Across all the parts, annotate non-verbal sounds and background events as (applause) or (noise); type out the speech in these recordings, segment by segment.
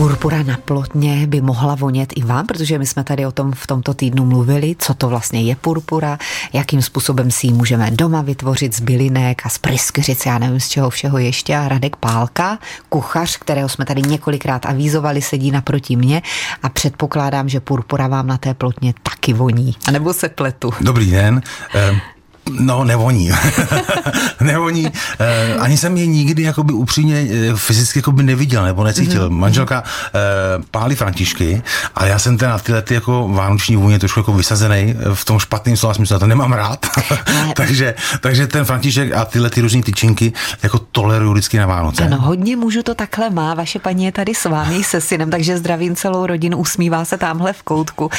Purpura na plotně by mohla vonět i vám, protože my jsme tady o tom v tomto týdnu mluvili, co to vlastně je purpura, jakým způsobem si ji můžeme doma vytvořit z bylinek a z pryskyřic, já nevím z čeho všeho ještě. A Radek Pálka, kuchař, kterého jsme tady několikrát avízovali, sedí naproti mě a předpokládám, že purpura vám na té plotně taky voní. A nebo se pletu. Dobrý den. Um... No, nevoní. (laughs) nevoní. E, ani jsem je nikdy jakoby upřímně e, fyzicky jakoby neviděl nebo necítil. Mm-hmm. Manželka e, pálí františky, ale já jsem ten na tyhle ty jako vánoční vůně trošku jako vysazený v tom špatném slova smyslu. to nemám rád. (laughs) (laughs) takže, takže ten františek a tyhle ty různé tyčinky jako toleruju vždycky na Vánoce. Ano, hodně mužů to takhle má. Vaše paní je tady s vámi se synem, takže zdravím celou rodinu, usmívá se tamhle v koutku.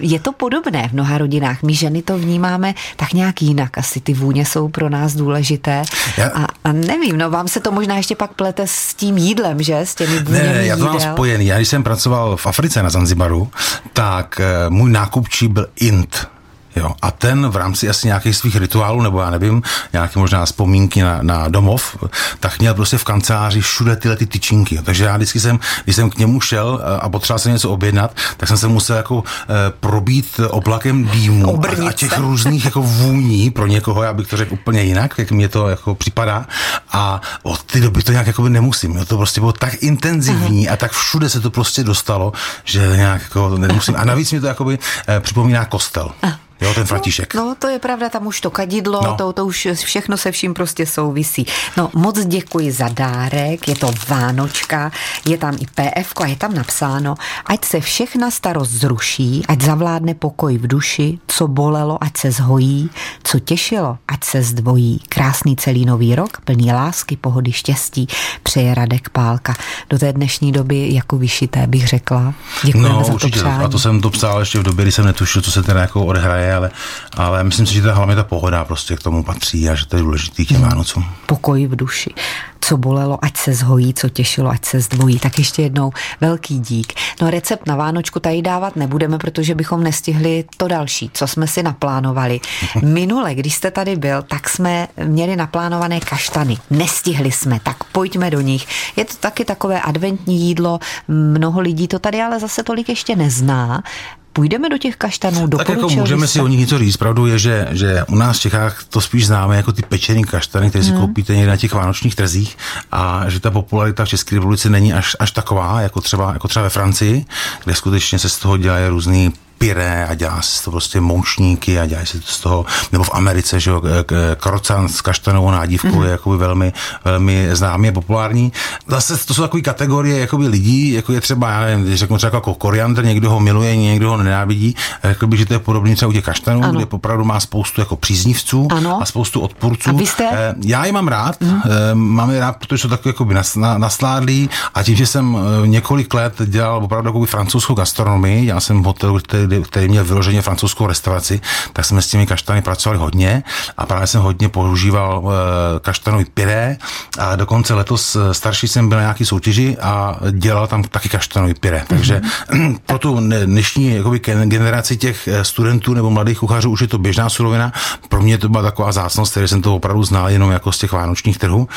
Je to podobné v mnoha rodinách. My ženy to vnímáme tak nějak jinak jinak. Asi ty vůně jsou pro nás důležité. Já... A, a nevím, no vám se to možná ještě pak plete s tím jídlem, že? S těmi vůněmi Ne, já to mám spojený. Já když jsem pracoval v Africe na Zanzibaru, tak eh, můj nákupčí byl Int Jo. A ten v rámci asi nějakých svých rituálů, nebo já nevím, nějaké možná vzpomínky na, na domov, tak měl prostě v kanceláři všude tyhle ty tyčinky. Takže já vždycky jsem, když jsem k němu šel eh, a potřeboval jsem něco objednat, tak jsem se musel jako e, probít oblakem dýmu a, a, těch (laughs) různých jako vůní pro někoho, já bych to řekl úplně jinak, jak mě to jako připadá. A od té doby to nějak jako nemusím. Jo. To prostě bylo tak intenzivní Aha. a tak všude se to prostě dostalo, že nějak jako nemusím. A navíc mi to jakoby e, připomíná kostel. Aha. Jo, ten František. No, no, to je pravda, tam už to kadidlo, no. to, to už všechno se vším prostě souvisí. No, moc děkuji za dárek, je to Vánočka, je tam i PF a je tam napsáno, ať se všechna starost zruší, ať zavládne pokoj v duši, co bolelo, ať se zhojí, co těšilo, ať se zdvojí. Krásný celý nový rok, plný lásky, pohody, štěstí, přeje Radek Pálka. Do té dnešní doby jako vyšité bych řekla. Děkujeme no, za určitě. to přání. A to jsem to psal ještě v době, kdy jsem netušil, co se teda jako odehraje je, ale, ale myslím si, že ta hlavně ta pohoda prostě k tomu patří a že to je důležitý těm Vánocům. Pokoj v duši. Co bolelo, ať se zhojí, co těšilo, ať se zdvojí. Tak ještě jednou velký dík. No recept na Vánočku tady dávat nebudeme, protože bychom nestihli to další, co jsme si naplánovali. (laughs) Minule, když jste tady byl, tak jsme měli naplánované kaštany. Nestihli jsme, tak pojďme do nich. Je to taky takové adventní jídlo, mnoho lidí to tady ale zase tolik ještě nezná. Půjdeme do těch kaštanů, Tak jako můžeme si o nich něco říct. Pravdou je, že, že u nás v Čechách to spíš známe jako ty pečený kaštany, které si hmm. koupíte někde na těch vánočních trzích a že ta popularita v České republice není až, až taková, jako třeba, jako třeba ve Francii, kde skutečně se z toho dělají různý pyré a dělá se to prostě moučníky a dělá se to z toho, nebo v Americe, že jo, krocan s kaštanovou nádívkou mm-hmm. je jakoby velmi, velmi známý a populární. Zase to jsou takové kategorie jakoby lidí, jako je třeba, já nevím, když řeknu třeba jako koriandr, někdo ho miluje, někdo ho nenávidí, jakoby, že to je podobné třeba u těch kaštanů, ano. kde opravdu má spoustu jako příznivců ano. a spoustu odpůrců. A vy jste? Eh, já je mám rád, mm. mám je rád, protože jsou takové jakoby nasládlí a tím, že jsem eh, několik let dělal opravdu jakoby francouzskou gastronomii, já jsem v hotelu, který který, který měl vyloženě francouzskou restauraci, tak jsme s těmi kaštany pracovali hodně a právě jsem hodně používal uh, kaštanový pyré a dokonce letos eh, starší jsem byl na nějaký soutěži a dělal tam taky kaštanový pyré. Takže (clears throat) mm-hmm. pro tu dnešní jakoby, generaci těch eh, studentů nebo mladých kuchařů už je to běžná surovina. Pro mě to byla taková zácnost, který jsem to opravdu znal jenom jako z těch vánočních trhů.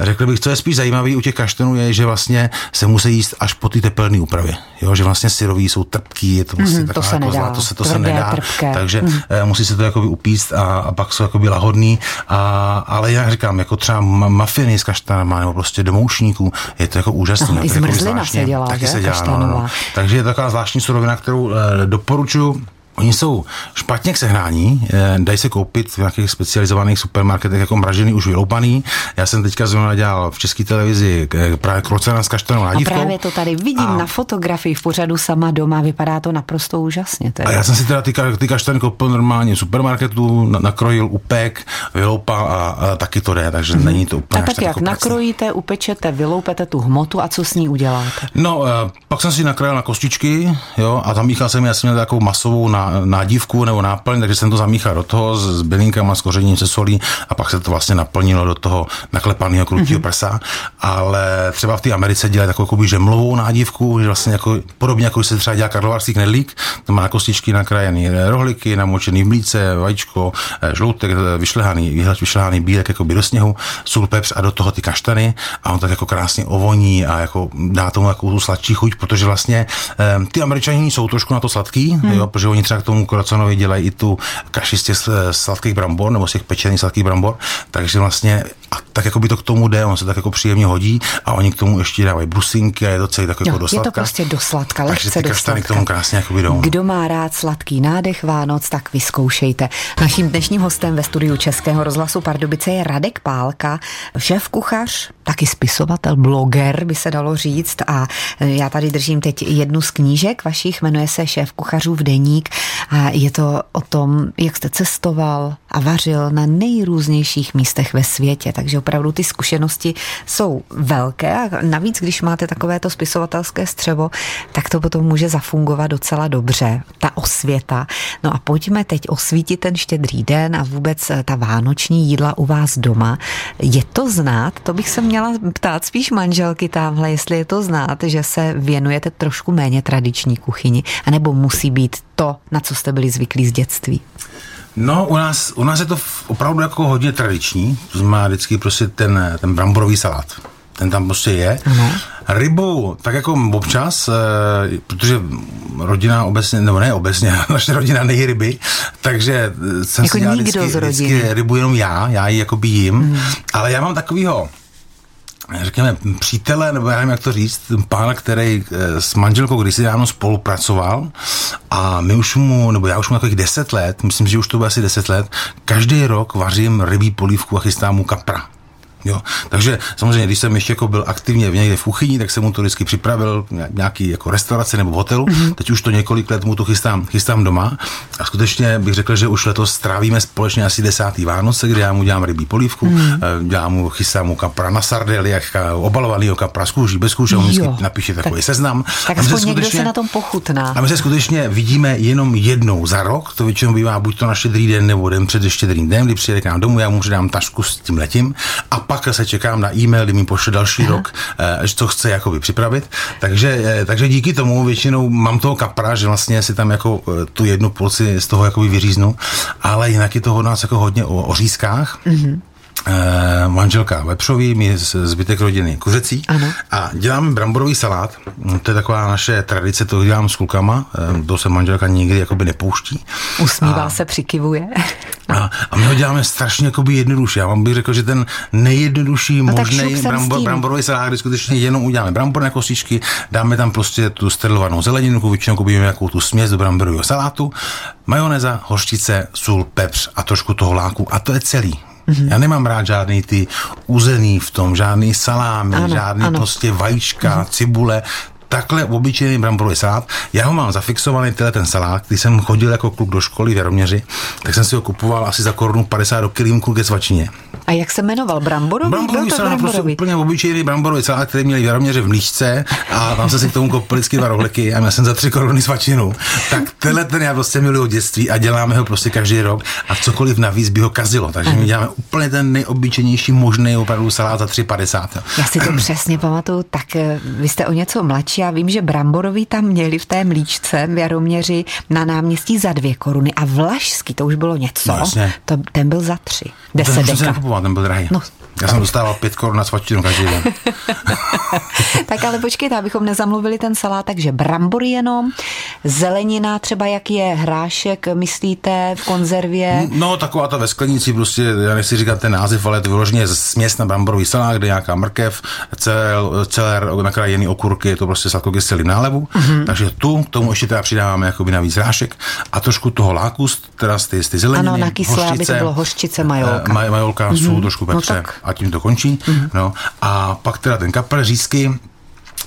Řekl bych, co je spíš zajímavý u těch kaštanů, je, že vlastně se musí jíst až po ty tepelné úpravě. Jo, že vlastně syrový jsou trpký, je to vlastně mm, to se jako nedá. Zlato se to se nedá, trpké. takže hmm. musí se to jakoby upíst a, a pak jsou jakoby lahodný. A, ale jak říkám, jako třeba mafiny s kaštanama nebo prostě domoušníků, je to jako úžasné. No, I zmrzlina se dělá, taky že? se dělá, no, no. Takže je to taková zvláštní surovina, kterou e, doporučuji Oni jsou špatně k sehnání, eh, dají se koupit v nějakých specializovaných supermarketech jako mražený, už vyloupaný. Já jsem teďka zrovna dělal v české televizi eh, právě krocena s kaštanou nádívkou. A právě to tady vidím a... na fotografii v pořadu sama doma, vypadá to naprosto úžasně. Teda. A já jsem si teda ty, ty kaštany koupil normálně v supermarketu, nakrojil, upek, vyloupal a, a taky to jde, takže mm-hmm. není to úplně A tak jak jako nakrojíte, upečete, vyloupete tu hmotu a co s ní uděláte? No, uh, pak jsem si nakrojil na kostičky, jo, a tam míchal jsem jasně takovou masovou na nádívku nebo náplň, takže jsem to zamíchal do toho s bylinkama, s kořením, se solí a pak se to vlastně naplnilo do toho naklepaného krutího mm-hmm. prsa. Ale třeba v té Americe dělají takovou jakoby žemlovou nádívku, že vlastně jako, podobně jako se třeba dělá karlovarský knedlík, to má kostičky nakrájený rohliky, namočený v mlíce, vajíčko, eh, žloutek, eh, vyšlehaný, vyšlehaný bílek jako by do sněhu, sůl, pepř a do toho ty kaštany a on tak jako krásně ovoní a jako dá tomu jako tu sladčí chuť, protože vlastně um, ty američani jsou trošku na to sladký, hmm. jo, protože oni třeba k tomu krocanovi dělají i tu kaši z těch sladkých brambor nebo z těch pečených sladkých brambor, takže vlastně a tak jako by to k tomu jde, on se tak jako příjemně hodí a oni k tomu ještě dávají brusinky a je to celý tak jako jo, do sladka. Je to prostě do sladka, lehce do sladka. k tomu krásně jako jdou. No. Kdo má rád sladký nádech Vánoc, tak vyzkoušejte. Naším dnešním hostem ve studiu Českého rozhlasu Pardubice je Radek Pálka, šéf kuchař, taky spisovatel, bloger by se dalo říct a já tady držím teď jednu z knížek vašich, jmenuje se Šéf kuchařů v deník a je to o tom, jak jste cestoval a vařil na nejrůznějších místech ve světě, takže opravdu ty zkušenosti jsou velké a navíc, když máte takovéto spisovatelské střevo, tak to potom může zafungovat docela dobře, ta osvěta. No a pojďme teď osvítit ten štědrý den a vůbec ta vánoční jídla u vás doma. Je to znát? To bych se měla ptát spíš manželky tamhle, jestli je to znát, že se věnujete trošku méně tradiční kuchyni, anebo musí být to, na co jste byli zvyklí z dětství? No, u nás, u nás je to opravdu jako hodně tradiční, to znamená vždycky prostě ten, ten bramborový salát. Ten tam prostě je. Uh-huh. Rybu, tak jako občas, e, protože rodina obecně, nebo ne obecně, (laughs) naše rodina nejí ryby, takže jsem jako si dělal vždycky, vždycky rybu jenom já, já ji jako jím, uh-huh. ale já mám takovýho řekněme, přítele, nebo já nevím, jak to říct, pána, který eh, s manželkou kdysi dávno spolupracoval a my už mu, nebo já už mu takových deset let, myslím, že už to bude asi deset let, každý rok vařím rybí polívku a chystám mu kapra. Jo. Takže samozřejmě, když jsem ještě jako byl aktivně v někde v kuchyni, tak jsem mu to vždycky připravil nějaký jako restauraci nebo hotelu. Mm-hmm. Teď už to několik let mu to chystám, chystám doma. A skutečně bych řekl, že už letos strávíme společně asi desátý Vánoce, kdy já mu dělám rybí polívku, mm-hmm. dělám mu, chystám mu kapra na sardely, jak obalovaný kapra z kůží, bez kůže, on vždycky napíše takový tak, seznam. Tak aspoň skutečně, někdo se na tom pochutná. A my se skutečně vidíme jenom jednou za rok, to většinou bývá buď to na štědrý den nebo den před štědrým dnem, kdy přijede k nám domů, já mu přidám tašku s tím letím a pak pak se čekám na e-mail, kdy mi pošle další Aha. rok, eh, co chce jakoby připravit. Takže, eh, takže díky tomu většinou mám toho kapra, že vlastně si tam jako eh, tu jednu porci z toho jakoby vyříznu, ale jinak je to od nás jako hodně o ořízkách. Mm-hmm eh, manželka vepřový, my zbytek rodiny kuřecí ano. a děláme bramborový salát. To je taková naše tradice, to dělám s klukama, eh, to se manželka nikdy jakoby nepouští. Usmívá a, se, přikivuje. A, a my ho děláme strašně jakoby jednoduše. Já vám bych řekl, že ten nejjednodušší no možný brambor, bramborový salát, kdy skutečně jenom uděláme bramborné kostičky, dáme tam prostě tu sterilovanou zeleninu, většinou koupíme nějakou tu směs do bramborového salátu, majoneza, hořčice, sůl, pepř a trošku toho láku a to je celý. Mm-hmm. Já nemám rád žádný ty uzený v tom, žádný salámy, ano, žádný ano. prostě vajíčka, mm-hmm. cibule takhle obyčejný bramborový salát. Já ho mám zafixovaný, tenhle ten salát, když jsem chodil jako kluk do školy v Jaroměři, tak jsem si ho kupoval asi za korunu 50 do kilímku ke svačině. A jak se jmenoval? Bramborový? Bramborový salát, prostě bramborový. prostě úplně obyčejný bramborový salát, který měli v Jaroměři v Mlíčce a tam se si k tomu koupili dva rohleky a měl jsem za tři koruny svačinu. Tak tenhle ten já prostě miluji od dětství a děláme ho prostě každý rok a cokoliv navíc by ho kazilo. Takže my děláme úplně ten nejobyčejnější možný opravdu salát za 3,50. Já si to (clears throat) přesně pamatuju, tak eh, vy jste o něco mladší já vím, že Bramborový tam měli v té mlíčce v Jaroměři na náměstí za dvě koruny a Vlašský, to už bylo něco, no, to, ten byl za tři. Deset nekupoval, ten byl drahý. No, já jsem dostával pět korun na svačinu každý den. (laughs) tak ale počkejte, abychom nezamluvili ten salát, takže brambory jenom, zelenina třeba jak je hrášek, myslíte v konzervě? No taková ta ve sklenici, prostě, já nechci říkat ten název, ale to vyloženě směs na bramborový salát, kde nějaká mrkev, cel, celer, nakrájený okurky, je to prostě sladkokyselý nálevu, mm-hmm. takže tu k tomu ještě teda přidáváme jakoby navíc hrášek a trošku toho láku, teda z ty, z ty zeleniny. Ano, na kyslé, aby to bylo hořčice, majolka. Maj, majolka, mm-hmm. sůl, trošku pepře. No, tak a tím to končí. Mm-hmm. No. A pak teda ten kapel řízky,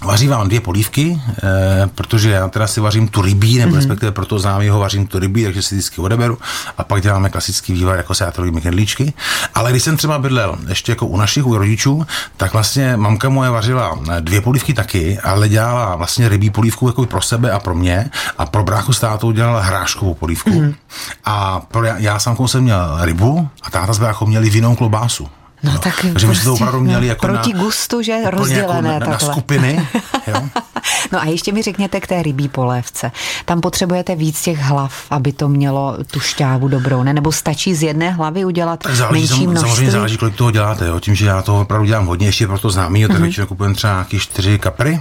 Vařím vám dvě polívky, eh, protože já teda si vařím tu rybí, nebo mm-hmm. respektive proto znám jeho vařím tu rybí, takže si vždycky odeberu a pak děláme klasický vývar, jako se já to líbím knedlíčky. Ale když jsem třeba bydlel ještě jako u našich, u rodičů, tak vlastně mamka moje vařila eh, dvě polívky taky, ale dělala vlastně rybí polívku jako pro sebe a pro mě a pro bráchu s tátou dělala hráškovou polívku. Mm-hmm. A pro, já, já sám jsem měl rybu a táta s bráchou měli vinou klobásu. No, no tak Takže prostě, my jsme to prostě, opravdu měli no, jako proti na, gustu, že rozdělené jako na, na skupiny. Jo? (laughs) no a ještě mi řekněte k té rybí polévce. Tam potřebujete víc těch hlav, aby to mělo tu šťávu dobrou, ne? Nebo stačí z jedné hlavy udělat tak záleží, menší množství? Samozřejmě záleží, kolik toho děláte. Jo? Tím, že já to opravdu dělám hodně, ještě proto známý, tak mm-hmm. většinou kupujeme třeba nějaký čtyři kapry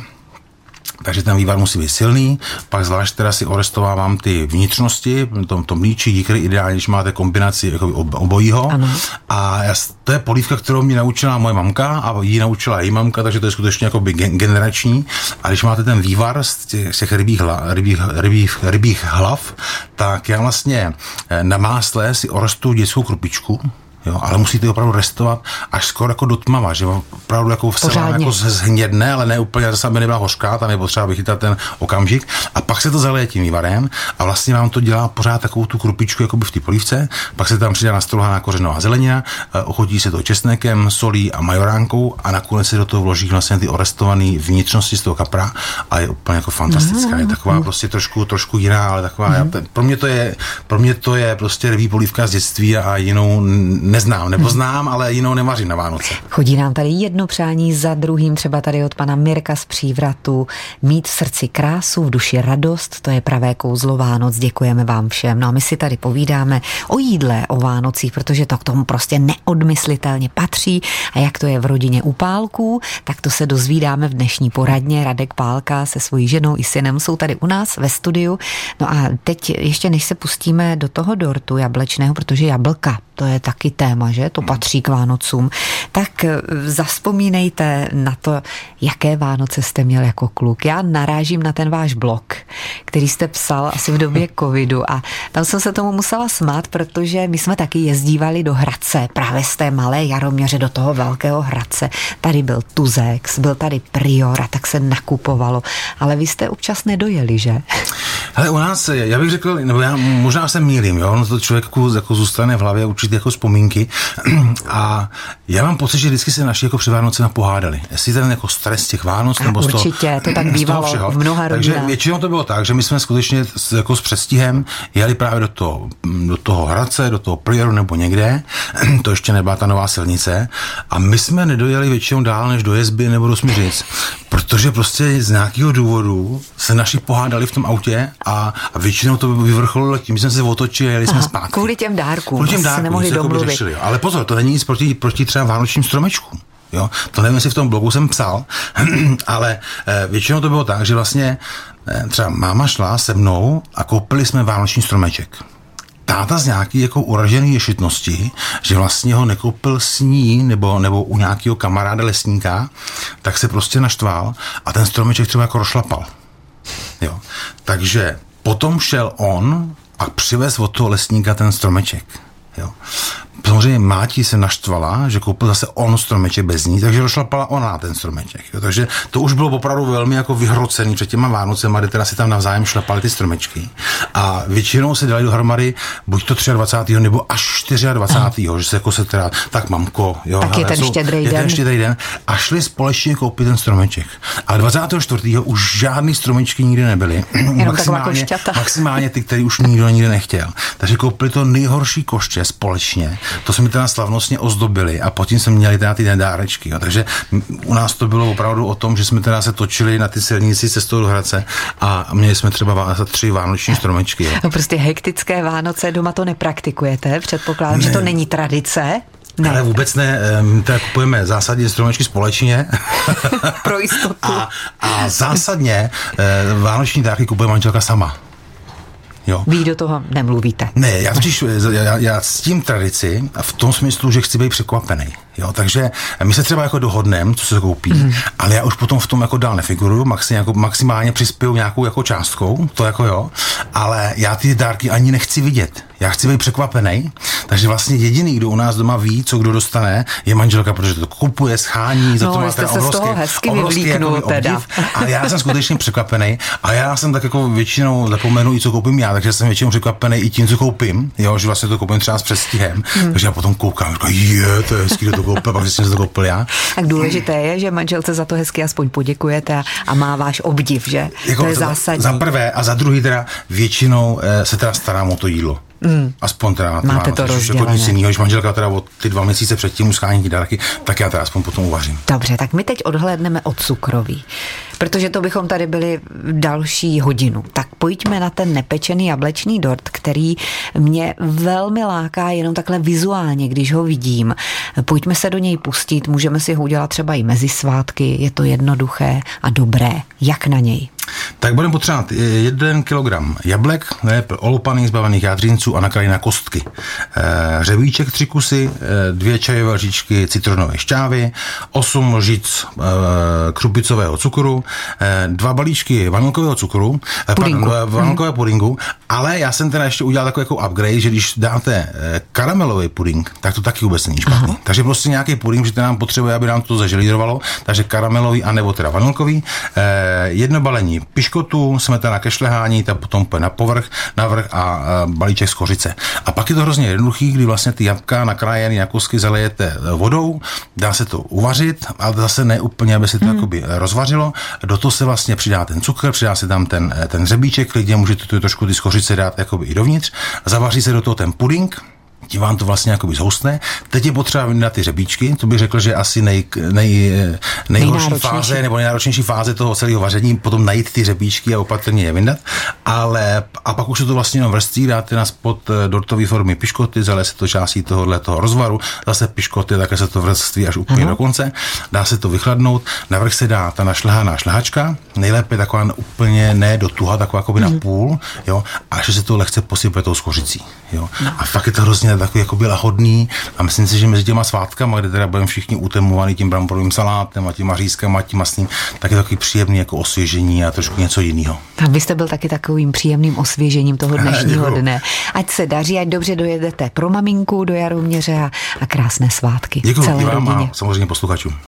takže ten vývar musí být silný, pak zvlášť teda si orestovávám ty vnitřnosti, to, to mlíči, díkry, ideálně, když máte kombinaci jako obojího. Ano. A já, to je polívka, kterou mě naučila moje mamka a ji naučila její mamka, takže to je skutečně jako by generační. A když máte ten vývar z těch, z těch rybích, rybích, rybích, rybích hlav, tak já vlastně eh, na másle si orestu dětskou krupičku, Jo, ale musíte opravdu restovat až skoro jako do tmava, že opravdu jako vselá jako zhnědne, ale ne úplně, zase aby nebyla hořká, tam je potřeba vychytat ten okamžik. A pak se to zaleje tím vývarem a vlastně vám to dělá pořád takovou tu krupičku jako by v té polívce, pak se tam přidá nastrouhaná kořenová zelenina, eh, ochotí se to česnekem, solí a majoránkou a nakonec se do toho vloží vlastně ty orestované vnitřnosti z toho kapra a je úplně jako fantastická. Je taková prostě trošku, trošku jiná, ale taková, mm. já, pro mě to je, pro mě to je prostě rybí polívka z dětství a jinou neznám, nebo znám, ale jinou nevařím na Vánoce. Chodí nám tady jedno přání za druhým, třeba tady od pana Mirka z Přívratu. Mít v srdci krásu, v duši radost, to je pravé kouzlo Vánoc. Děkujeme vám všem. No a my si tady povídáme o jídle, o Vánocích, protože to k tomu prostě neodmyslitelně patří. A jak to je v rodině u Pálků, tak to se dozvídáme v dnešní poradně. Radek Pálka se svojí ženou i synem jsou tady u nás ve studiu. No a teď ještě než se pustíme do toho dortu jablečného, protože jablka, to je taky téma, že? To patří k Vánocům. Tak eh, zaspomínejte na to, jaké Vánoce jste měl jako kluk. Já narážím na ten váš blog, který jste psal asi v době (laughs) covidu a tam jsem se tomu musela smát, protože my jsme taky jezdívali do Hradce, právě z té malé Jaroměře do toho velkého Hradce. Tady byl Tuzex, byl tady Prior a tak se nakupovalo. Ale vy jste občas nedojeli, že? Ale u nás, já bych řekl, nebo já možná se mýlím, jo, ono to člověku jako zůstane v hlavě určitě jako vzpomínky (clears throat) a já mám pocit, že vždycky se naši jako při Vánoci napohádali. Jestli ten jako stres těch Vánoc, nebo z toho, Určitě, to tak (clears throat) bývalo všeho. v mnoha rodinách. Takže většinou to bylo tak, že my jsme skutečně jako s předstihem jeli právě do toho, do toho Hradce, do toho Prioru nebo někde, (clears throat) to ještě nebyla ta nová silnice a my jsme nedojeli většinou dál než do Jezby nebo do Smiřic, protože prostě z nějakého důvodu se naši pohádali v tom autě a, a většinou to vyvrcholilo tím, že jsme se otočili a jeli Aha, jsme zpátky. Kvůli těm dárkům. Kvůli těm dárkům nemohli jako domluvit. Řešili, ale pozor, to není nic proti, proti třeba vánočním stromečkům. Jo? To nevím, jestli v tom blogu jsem psal, (clears throat) ale eh, většinou to bylo tak, že vlastně eh, třeba máma šla se mnou a koupili jsme vánoční stromeček táta z nějaký jako uražený ješitnosti, že vlastně ho nekoupil s ní nebo, nebo u nějakého kamaráda lesníka, tak se prostě naštval a ten stromeček třeba jako rošlapal. Jo. Takže potom šel on a přivez od toho lesníka ten stromeček. Jo. Samozřejmě Máti se naštvala, že koupil zase on stromeček bez ní, takže došlapala ona ten stromeček. Jo. Takže to už bylo opravdu velmi jako vyhrocený před těma Vánocema, kde teda si tam navzájem šlapali ty stromečky. A většinou se dali dohromady buď to 23. nebo až 24. že se jako se teda, tak mamko, jo. Tak je ten štědrý den. Je ten štědrý den. A šli společně koupit ten stromeček. Ale 24. už žádný stromečky nikdy nebyly. (clears throat) maximálně, maximálně ty, který už nikdo nikdy nechtěl. Takže koupili to nejhorší koště společně to jsme teda slavnostně ozdobili a potom jsme měli teda ty nedárečky. Jo. Takže u nás to bylo opravdu o tom, že jsme teda se točili na ty silnici cestou do Hradce a měli jsme třeba tři vánoční stromečky. Jo. No prostě hektické Vánoce doma to nepraktikujete, předpokládám, ne. že to není tradice. Ne. Ale vůbec ne, my teda kupujeme zásadně stromečky společně. (laughs) Pro jistotu. A, a zásadně eh, vánoční dárky kupuje manželka sama. Jo. Vy do toho nemluvíte. Ne, já totiž, já, já s tím tradici a v tom smyslu, že chci být překvapený. Jo, takže my se třeba jako dohodneme, co se koupí, mm. ale já už potom v tom jako dál nefiguruju, maxi, jako maximálně přispěju nějakou jako částkou, to jako jo, ale já ty dárky ani nechci vidět. Já chci být překvapený, takže vlastně jediný, kdo u nás doma ví, co kdo dostane, je manželka, protože to kupuje, schání, za no, to má teda obrovský, hezky obrovský teda. obdiv, a já jsem skutečně překvapený a já jsem tak jako většinou zapomenu i co koupím já, takže jsem většinou překvapený i tím, co koupím, jo, že vlastně to koupím třeba s předstihem, hmm. takže já potom koukám, říkám, je, to je hezký, kdo to koupil, pak si to koupil já. Tak důležité je, že manželce za to hezky aspoň poděkujete a, a má váš obdiv, že? Jako to je zásadní. Za prvé a za druhý teda většinou eh, se teda starám o to jídlo. Mm. Aspoň teda Máte to rozdělené. Jako nic jiného, když manželka teda od ty dva měsíce předtím uschání ty dárky, tak já teda aspoň potom uvařím. Dobře, tak my teď odhlédneme od cukroví, protože to bychom tady byli další hodinu. Tak pojďme na ten nepečený jablečný dort, který mě velmi láká jenom takhle vizuálně, když ho vidím. Pojďme se do něj pustit, můžeme si ho udělat třeba i mezi svátky, je to jednoduché a dobré. Jak na něj? Tak budeme potřebovat jeden kilogram jablek, ne, olupaných zbavených jádřinců a nakrájené na kostky. E, řebíček tři kusy, e, dvě čajové lžičky citronové šťávy, 8 lžic e, krupicového cukru, dva balíčky vanilkového cukru, e, pardon, vanilkového pudingu, ale já jsem teda ještě udělal takový jako upgrade, že když dáte karamelový puding, tak to taky vůbec není špatný. Aha. Takže prostě nějaký puding, že to nám potřebuje, aby nám to zaželírovalo, takže karamelový anebo teda vanilkový, jedno balení piškotu, smetana ke šlehání, ta potom půjde na povrch, na vrch a balíček z kořice. A pak je to hrozně jednoduchý, kdy vlastně ty jabka nakrájené na kusky zalejete vodou, dá se to uvařit, ale zase ne úplně, aby se to hmm. rozvařilo. Do toho se vlastně přidá ten cukr, přidá se tam ten, ten řebíček, klidně můžete tu trošku ty skořice dát jakoby i dovnitř, zavaří se do toho ten puding, tím vám to vlastně jakoby zhoustne. Teď je potřeba na ty řebíčky, to bych řekl, že asi nej, nej, nejhorší fáze nebo nejnáročnější fáze toho celého vaření, potom najít ty řebíčky a opatrně je vyndat. Ale a pak už se to vlastně jenom vrství, dáte na spod eh, dortové formy piškoty, zale se to částí tohohle toho rozvaru, zase piškoty, také se to vrství až úplně uh-huh. do konce, dá se to vychladnout, navrch se dá ta našlehaná šlehačka, nejlépe taková úplně ne do tuha, taková jako by na půl, jo, a že se to lehce posype tou skořicí, jo. No. A fakt je to hrozně takový jako byla hodný a myslím si, že mezi těma svátkama, kde teda budeme všichni utemovaný tím bramborovým salátem a tím mařískem a tím masným, tak je takový příjemný jako osvěžení a trošku něco jiného. Tak vy jste byl taky takovým příjemným osvěžením toho (laughs) dnešního dne. Ať se daří, ať dobře dojedete pro maminku do Jaroměře a, a krásné svátky. Děkuji celé vám a samozřejmě posluchačům.